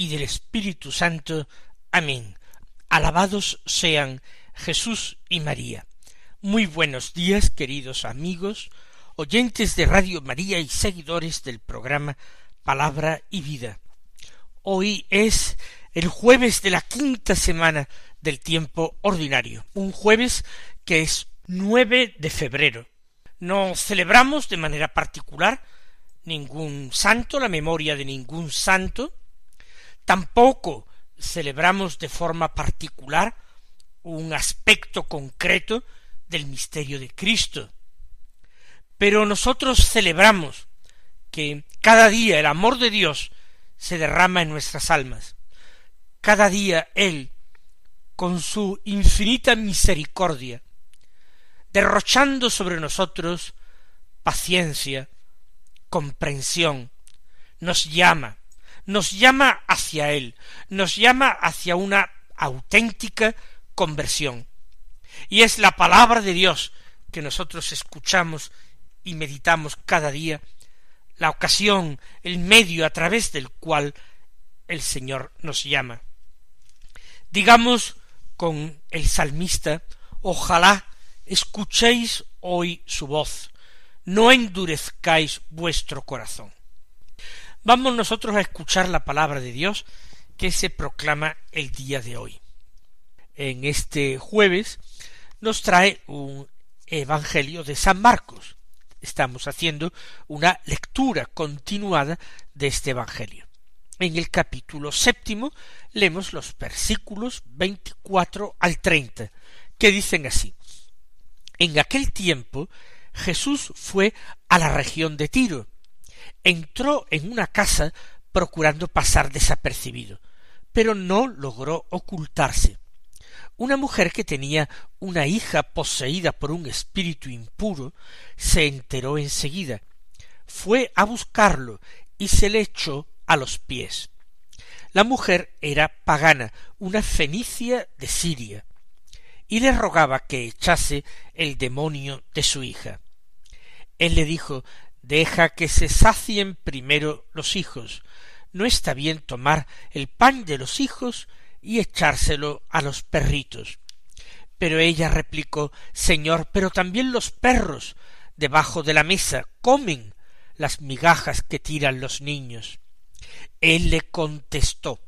y del Espíritu Santo. Amén. Alabados sean Jesús y María. Muy buenos días, queridos amigos, oyentes de Radio María y seguidores del programa Palabra y Vida. Hoy es el jueves de la quinta semana del tiempo ordinario, un jueves que es nueve de febrero. No celebramos de manera particular ningún santo, la memoria de ningún santo, tampoco celebramos de forma particular un aspecto concreto del misterio de Cristo. Pero nosotros celebramos que cada día el amor de Dios se derrama en nuestras almas. Cada día Él, con su infinita misericordia, derrochando sobre nosotros paciencia, comprensión, nos llama, nos llama hacia Él, nos llama hacia una auténtica conversión. Y es la palabra de Dios que nosotros escuchamos y meditamos cada día, la ocasión, el medio a través del cual el Señor nos llama. Digamos con el salmista, ojalá escuchéis hoy su voz, no endurezcáis vuestro corazón. Vamos nosotros a escuchar la palabra de Dios que se proclama el día de hoy. En este jueves nos trae un Evangelio de San Marcos. Estamos haciendo una lectura continuada de este Evangelio. En el capítulo séptimo leemos los versículos veinticuatro al treinta, que dicen así. En aquel tiempo Jesús fue a la región de Tiro. Entró en una casa procurando pasar desapercibido, pero no logró ocultarse. Una mujer que tenía una hija poseída por un espíritu impuro se enteró enseguida, fue a buscarlo y se le echó a los pies. La mujer era pagana, una fenicia de Siria, y le rogaba que echase el demonio de su hija. Él le dijo Deja que se sacien primero los hijos. No está bien tomar el pan de los hijos y echárselo a los perritos. Pero ella replicó Señor, pero también los perros debajo de la mesa comen las migajas que tiran los niños. Él le contestó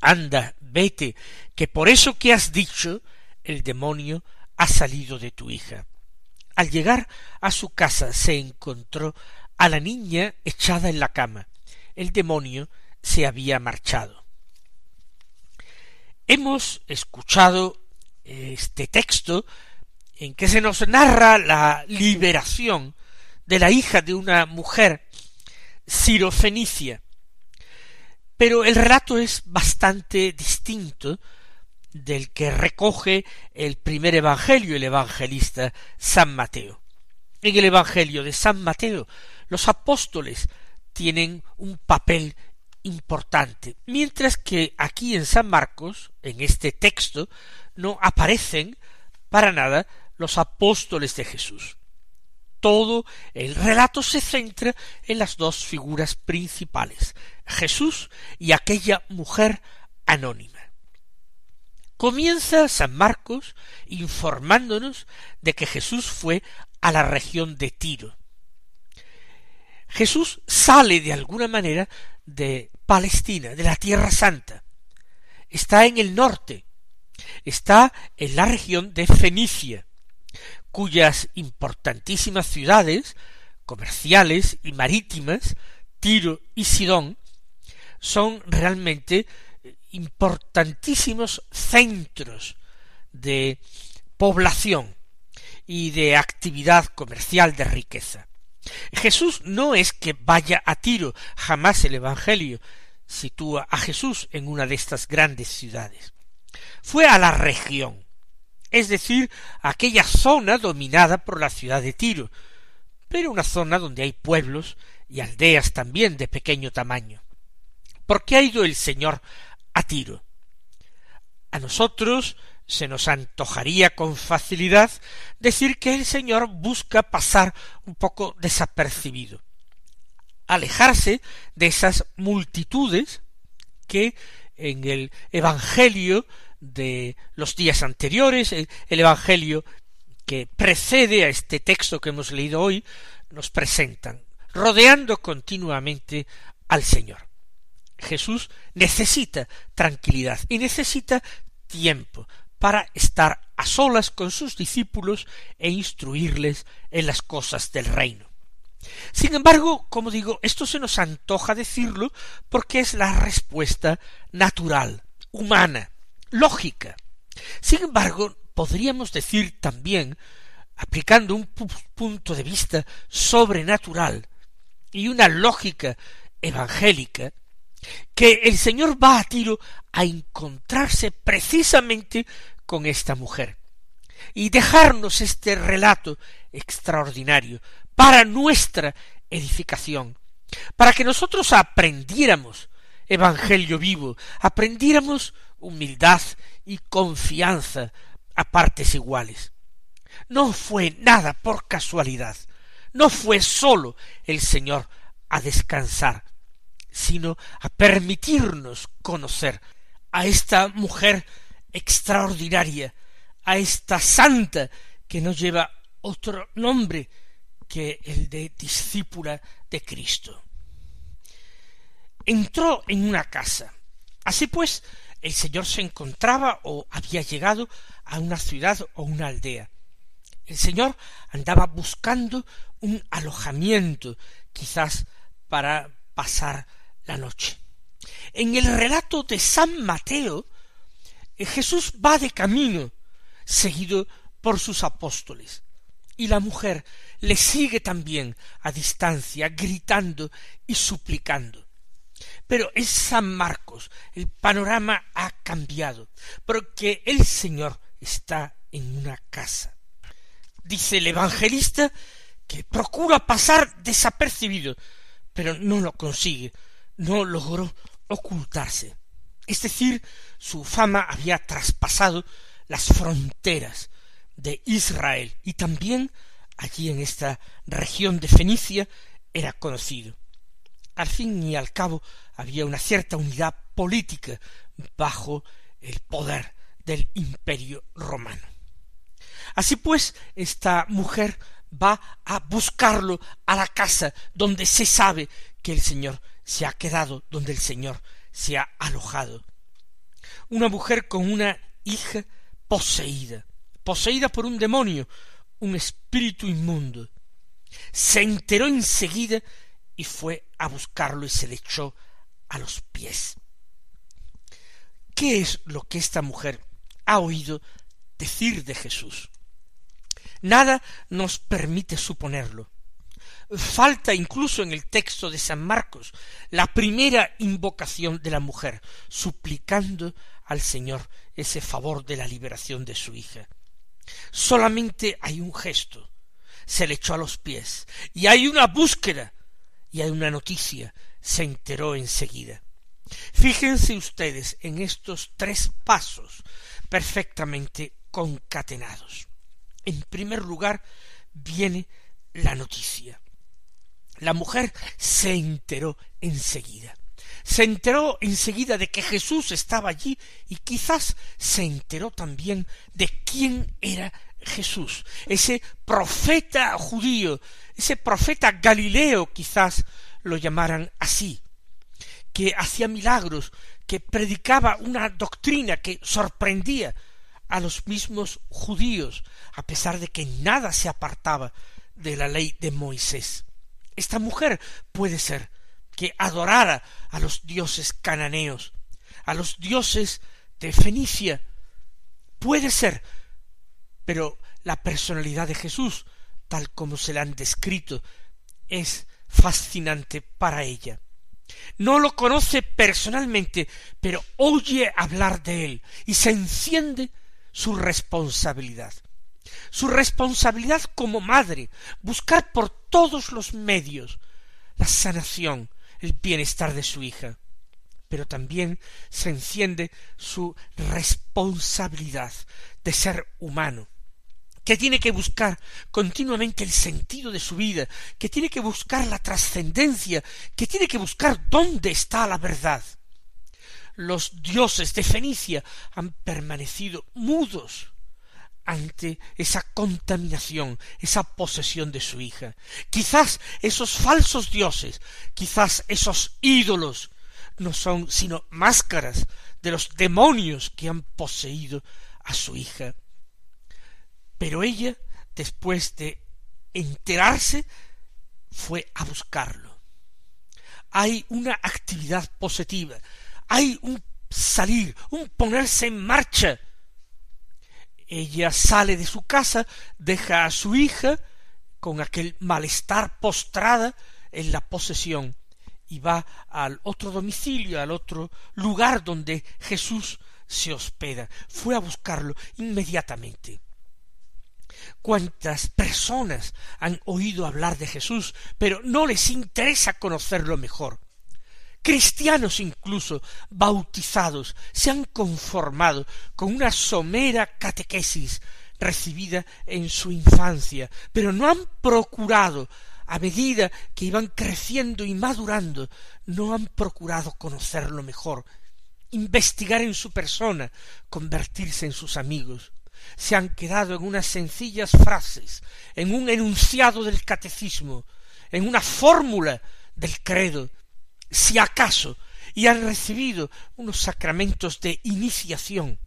Anda, vete, que por eso que has dicho el demonio ha salido de tu hija. Al llegar a su casa se encontró a la niña echada en la cama. El demonio se había marchado. Hemos escuchado este texto en que se nos narra la liberación de la hija de una mujer sirofenicia. Pero el relato es bastante distinto del que recoge el primer Evangelio, el evangelista San Mateo. En el Evangelio de San Mateo, los apóstoles tienen un papel importante, mientras que aquí en San Marcos, en este texto, no aparecen para nada los apóstoles de Jesús. Todo el relato se centra en las dos figuras principales, Jesús y aquella mujer anónima. Comienza San Marcos informándonos de que Jesús fue a la región de Tiro. Jesús sale de alguna manera de Palestina, de la Tierra Santa. Está en el norte, está en la región de Fenicia, cuyas importantísimas ciudades comerciales y marítimas, Tiro y Sidón, son realmente importantísimos centros de población y de actividad comercial de riqueza. Jesús no es que vaya a Tiro, jamás el Evangelio sitúa a Jesús en una de estas grandes ciudades. Fue a la región, es decir, a aquella zona dominada por la ciudad de Tiro, pero una zona donde hay pueblos y aldeas también de pequeño tamaño. ¿Por qué ha ido el Señor a Tiro? A nosotros se nos antojaría con facilidad decir que el Señor busca pasar un poco desapercibido, alejarse de esas multitudes que en el Evangelio de los días anteriores, el, Evangelio que precede a este texto que hemos leído hoy, nos presentan, rodeando continuamente al Señor. Jesús necesita tranquilidad y necesita tiempo para estar a solas con sus discípulos e instruirles en las cosas del reino. Sin embargo, como digo, esto se nos antoja decirlo porque es la respuesta natural, humana, lógica. Sin embargo, podríamos decir también, aplicando un punto de vista sobrenatural y una lógica evangélica, que el Señor va a Tiro a encontrarse precisamente con esta mujer y dejarnos este relato extraordinario para nuestra edificación, para que nosotros aprendiéramos evangelio vivo, aprendiéramos humildad y confianza a partes iguales. No fue nada por casualidad, no fue sólo el Señor a descansar, sino a permitirnos conocer a esta mujer extraordinaria, a esta santa que no lleva otro nombre que el de discípula de Cristo. Entró en una casa. Así pues, el Señor se encontraba o había llegado a una ciudad o una aldea. El Señor andaba buscando un alojamiento, quizás para pasar la noche. En el relato de San Mateo, eh, Jesús va de camino, seguido por sus apóstoles, y la mujer le sigue también a distancia, gritando y suplicando. Pero en San Marcos el panorama ha cambiado, porque el Señor está en una casa. Dice el evangelista que procura pasar desapercibido, pero no lo consigue, no logró ocultarse. Es decir, su fama había traspasado las fronteras de Israel y también allí en esta región de Fenicia era conocido. Al fin y al cabo había una cierta unidad política bajo el poder del imperio romano. Así pues, esta mujer va a buscarlo a la casa donde se sabe que el Señor se ha quedado, donde el Señor se ha alojado. Una mujer con una hija poseída, poseída por un demonio, un espíritu inmundo. Se enteró enseguida y fue a buscarlo y se le echó a los pies. ¿Qué es lo que esta mujer ha oído decir de Jesús? Nada nos permite suponerlo. Falta incluso en el texto de San Marcos la primera invocación de la mujer, suplicando al Señor ese favor de la liberación de su hija. Solamente hay un gesto, se le echó a los pies, y hay una búsqueda, y hay una noticia, se enteró enseguida. Fíjense ustedes en estos tres pasos perfectamente concatenados. En primer lugar viene la noticia. La mujer se enteró enseguida. Se enteró enseguida de que Jesús estaba allí y quizás se enteró también de quién era Jesús, ese profeta judío, ese profeta galileo quizás lo llamaran así, que hacía milagros, que predicaba una doctrina que sorprendía a los mismos judíos, a pesar de que nada se apartaba de la ley de Moisés. Esta mujer puede ser que adorara a los dioses cananeos, a los dioses de Fenicia. Puede ser, pero la personalidad de Jesús, tal como se la han descrito, es fascinante para ella. No lo conoce personalmente, pero oye hablar de él y se enciende su responsabilidad. Su responsabilidad como madre, buscar por todos los medios la sanación, el bienestar de su hija. Pero también se enciende su responsabilidad de ser humano, que tiene que buscar continuamente el sentido de su vida, que tiene que buscar la trascendencia, que tiene que buscar dónde está la verdad. Los dioses de Fenicia han permanecido mudos ante esa contaminación, esa posesión de su hija. Quizás esos falsos dioses, quizás esos ídolos, no son sino máscaras de los demonios que han poseído a su hija. Pero ella, después de enterarse, fue a buscarlo. Hay una actividad positiva, hay un salir, un ponerse en marcha. Ella sale de su casa, deja a su hija con aquel malestar postrada en la posesión y va al otro domicilio, al otro lugar donde Jesús se hospeda. Fue a buscarlo inmediatamente cuántas personas han oído hablar de Jesús, pero no les interesa conocerlo mejor. Cristianos incluso, bautizados, se han conformado con una somera catequesis recibida en su infancia, pero no han procurado, a medida que iban creciendo y madurando, no han procurado conocerlo mejor, investigar en su persona, convertirse en sus amigos. Se han quedado en unas sencillas frases, en un enunciado del catecismo, en una fórmula del credo, si acaso, y han recibido unos sacramentos de iniciación,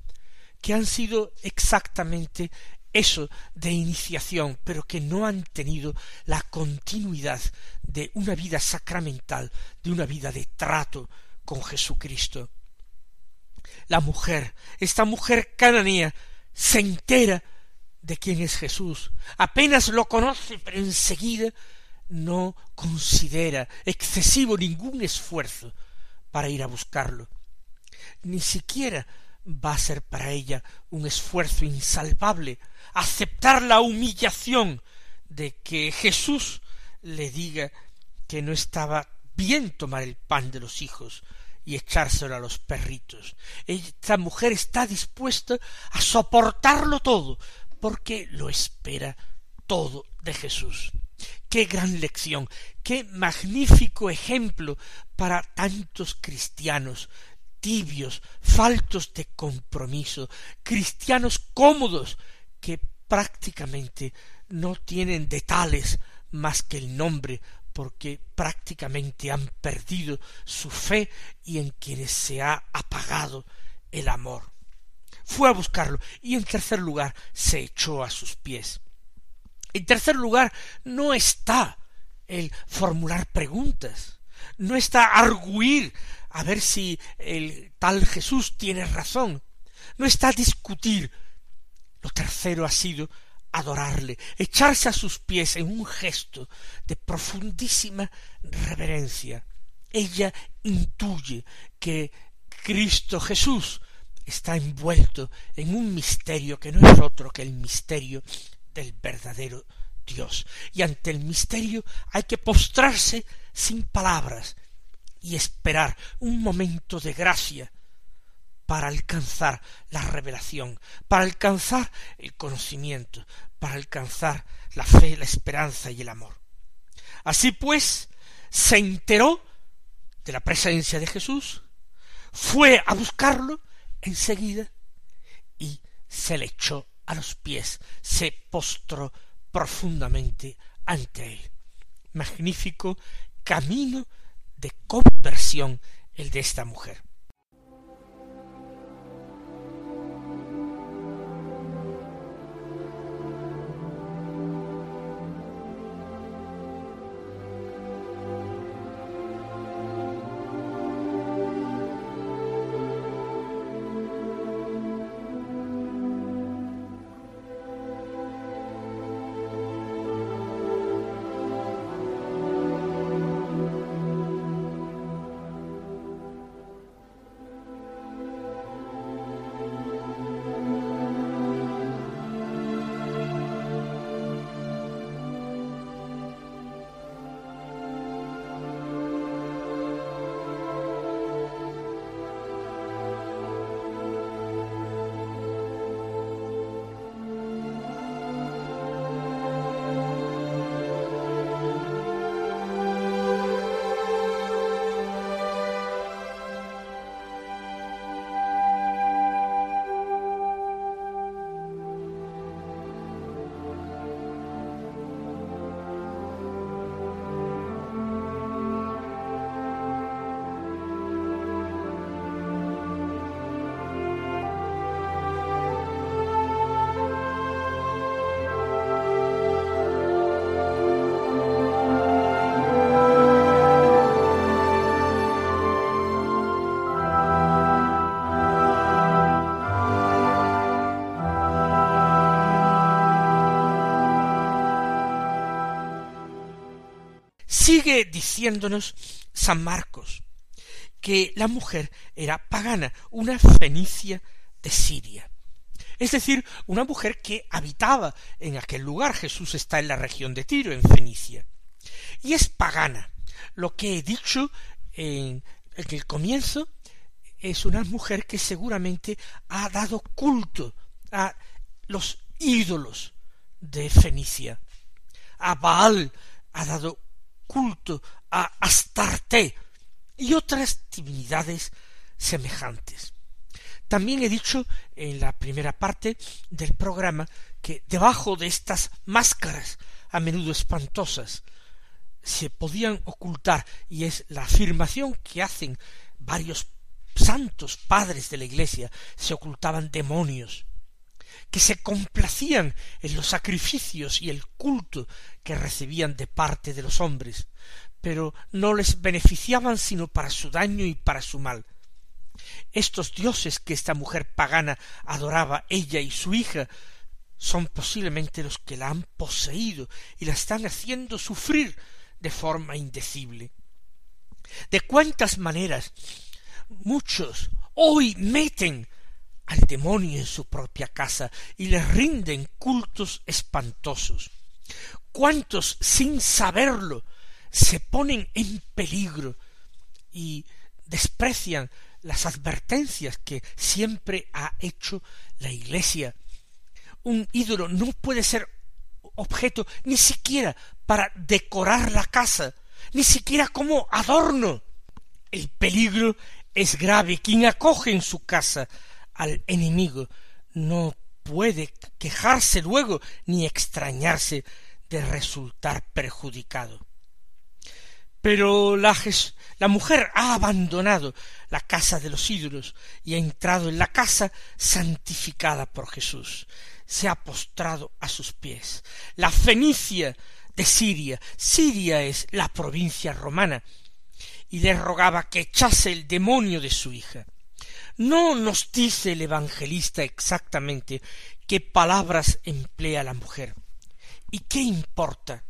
que han sido exactamente eso de iniciación, pero que no han tenido la continuidad de una vida sacramental, de una vida de trato con Jesucristo. La mujer, esta mujer cananea, se entera de quién es Jesús, apenas lo conoce, pero enseguida no considera excesivo ningún esfuerzo para ir a buscarlo. Ni siquiera va a ser para ella un esfuerzo insalvable aceptar la humillación de que Jesús le diga que no estaba bien tomar el pan de los hijos, y echárselo a los perritos. Esta mujer está dispuesta a soportarlo todo, porque lo espera todo de Jesús. Qué gran lección, qué magnífico ejemplo para tantos cristianos tibios, faltos de compromiso, cristianos cómodos que prácticamente no tienen de tales más que el nombre porque prácticamente han perdido su fe y en quienes se ha apagado el amor. Fue a buscarlo y en tercer lugar se echó a sus pies. En tercer lugar no está el formular preguntas, no está arguir a ver si el tal Jesús tiene razón, no está discutir. Lo tercero ha sido adorarle, echarse a sus pies en un gesto de profundísima reverencia. Ella intuye que Cristo Jesús está envuelto en un misterio que no es otro que el misterio del verdadero Dios. Y ante el misterio hay que postrarse sin palabras y esperar un momento de gracia para alcanzar la revelación, para alcanzar el conocimiento, para alcanzar la fe, la esperanza y el amor. Así pues, se enteró de la presencia de Jesús, fue a buscarlo enseguida y se le echó a los pies, se postró profundamente ante él. Magnífico camino de conversión el de esta mujer. Diciéndonos San Marcos que la mujer era pagana, una fenicia de Siria. Es decir, una mujer que habitaba en aquel lugar. Jesús está en la región de Tiro, en Fenicia. Y es pagana. Lo que he dicho en el comienzo es una mujer que seguramente ha dado culto a los ídolos de Fenicia. A Baal ha dado culto a Astarte y otras divinidades semejantes. También he dicho en la primera parte del programa que debajo de estas máscaras, a menudo espantosas, se podían ocultar, y es la afirmación que hacen varios santos padres de la Iglesia, se ocultaban demonios, que se complacían en los sacrificios y el culto que recibían de parte de los hombres, pero no les beneficiaban sino para su daño y para su mal. Estos dioses que esta mujer pagana adoraba ella y su hija son posiblemente los que la han poseído y la están haciendo sufrir de forma indecible. De cuántas maneras muchos hoy meten al demonio en su propia casa y le rinden cultos espantosos. Cuántos sin saberlo se ponen en peligro y desprecian las advertencias que siempre ha hecho la Iglesia. Un ídolo no puede ser objeto ni siquiera para decorar la casa, ni siquiera como adorno. El peligro es grave. Quien acoge en su casa al enemigo no puede quejarse luego ni extrañarse de resultar perjudicado. Pero la, la mujer ha abandonado la casa de los ídolos y ha entrado en la casa santificada por Jesús. Se ha postrado a sus pies. La Fenicia de Siria. Siria es la provincia romana. Y le rogaba que echase el demonio de su hija. No nos dice el evangelista exactamente qué palabras emplea la mujer. ¿Y qué importa?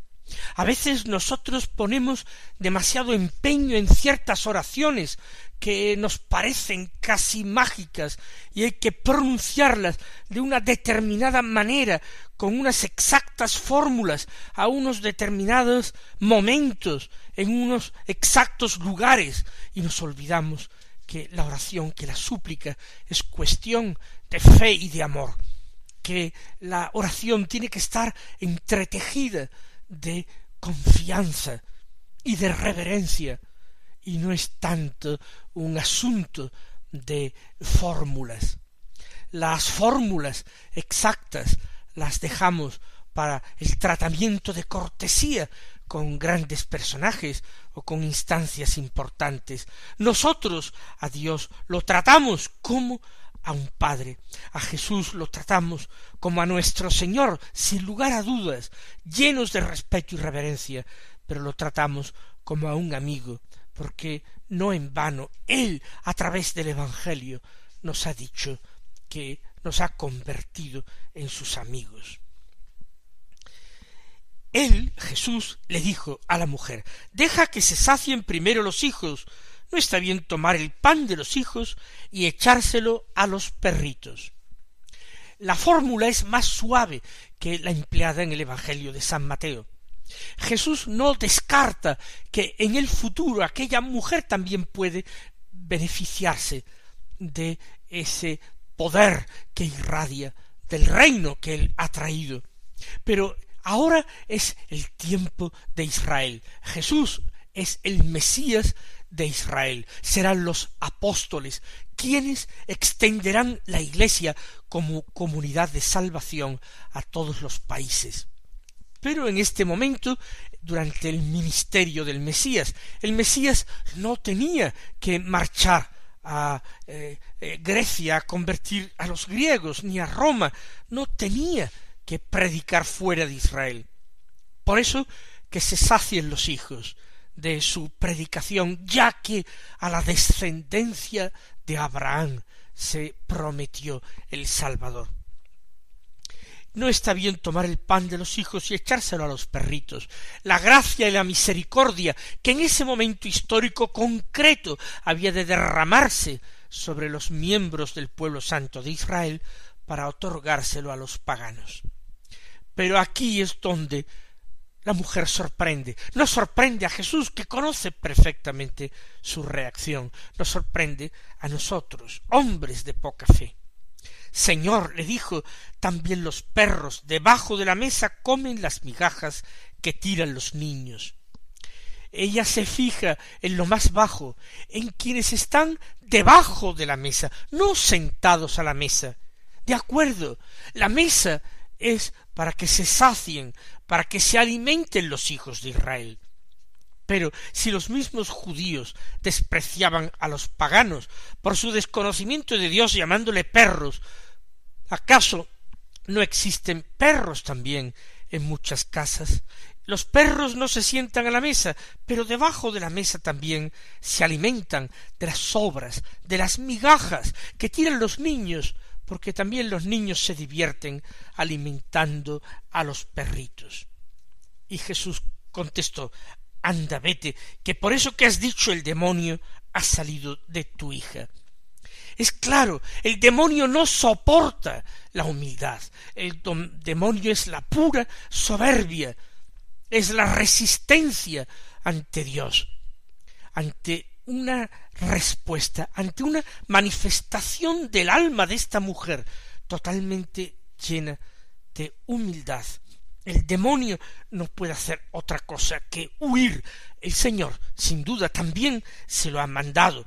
A veces nosotros ponemos demasiado empeño en ciertas oraciones que nos parecen casi mágicas y hay que pronunciarlas de una determinada manera, con unas exactas fórmulas, a unos determinados momentos, en unos exactos lugares, y nos olvidamos que la oración, que la súplica es cuestión de fe y de amor, que la oración tiene que estar entretejida de confianza y de reverencia, y no es tanto un asunto de fórmulas. Las fórmulas exactas las dejamos para el tratamiento de cortesía con grandes personajes o con instancias importantes. Nosotros a Dios lo tratamos como a un Padre. A Jesús lo tratamos como a nuestro Señor, sin lugar a dudas, llenos de respeto y reverencia, pero lo tratamos como a un amigo, porque no en vano Él, a través del Evangelio, nos ha dicho que nos ha convertido en sus amigos. Él, Jesús, le dijo a la mujer, deja que se sacien primero los hijos, no está bien tomar el pan de los hijos y echárselo a los perritos. La fórmula es más suave que la empleada en el Evangelio de San Mateo. Jesús no descarta que en el futuro aquella mujer también puede beneficiarse de ese poder que irradia del reino que él ha traído. Pero ahora es el tiempo de Israel. Jesús es el Mesías de Israel. Serán los apóstoles quienes extenderán la Iglesia como comunidad de salvación a todos los países. Pero en este momento, durante el ministerio del Mesías, el Mesías no tenía que marchar a eh, eh, Grecia a convertir a los griegos, ni a Roma, no tenía que predicar fuera de Israel. Por eso que se sacien los hijos, de su predicación, ya que a la descendencia de Abraham se prometió el Salvador. no está bien tomar el pan de los hijos y echárselo a los perritos. La gracia y la misericordia que en ese momento histórico concreto había de derramarse sobre los miembros del pueblo santo de Israel para otorgárselo a los paganos. Pero aquí es donde la mujer sorprende, no sorprende a Jesús, que conoce perfectamente su reacción, nos sorprende a nosotros, hombres de poca fe. Señor, le dijo, también los perros debajo de la mesa comen las migajas que tiran los niños. Ella se fija en lo más bajo, en quienes están debajo de la mesa, no sentados a la mesa. De acuerdo, la mesa es para que se sacien, para que se alimenten los hijos de Israel. Pero si los mismos judíos despreciaban a los paganos por su desconocimiento de Dios llamándole perros, ¿acaso no existen perros también en muchas casas? Los perros no se sientan a la mesa, pero debajo de la mesa también se alimentan de las sobras, de las migajas que tiran los niños porque también los niños se divierten alimentando a los perritos. Y Jesús contestó Anda, vete, que por eso que has dicho el demonio ha salido de tu hija. Es claro, el demonio no soporta la humildad. El demonio es la pura soberbia, es la resistencia ante Dios, ante una respuesta ante una manifestación del alma de esta mujer totalmente llena de humildad. El demonio no puede hacer otra cosa que huir. El Señor, sin duda, también se lo ha mandado.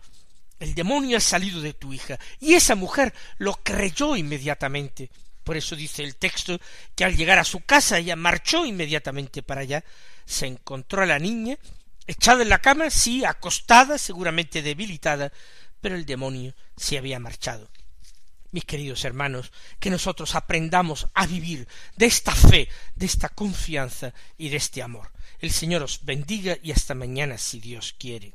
El demonio ha salido de tu hija. Y esa mujer lo creyó inmediatamente. Por eso dice el texto que al llegar a su casa ella marchó inmediatamente para allá, se encontró a la niña echada en la cama, sí, acostada, seguramente debilitada, pero el demonio se había marchado. Mis queridos hermanos, que nosotros aprendamos a vivir de esta fe, de esta confianza y de este amor. El Señor os bendiga y hasta mañana si Dios quiere.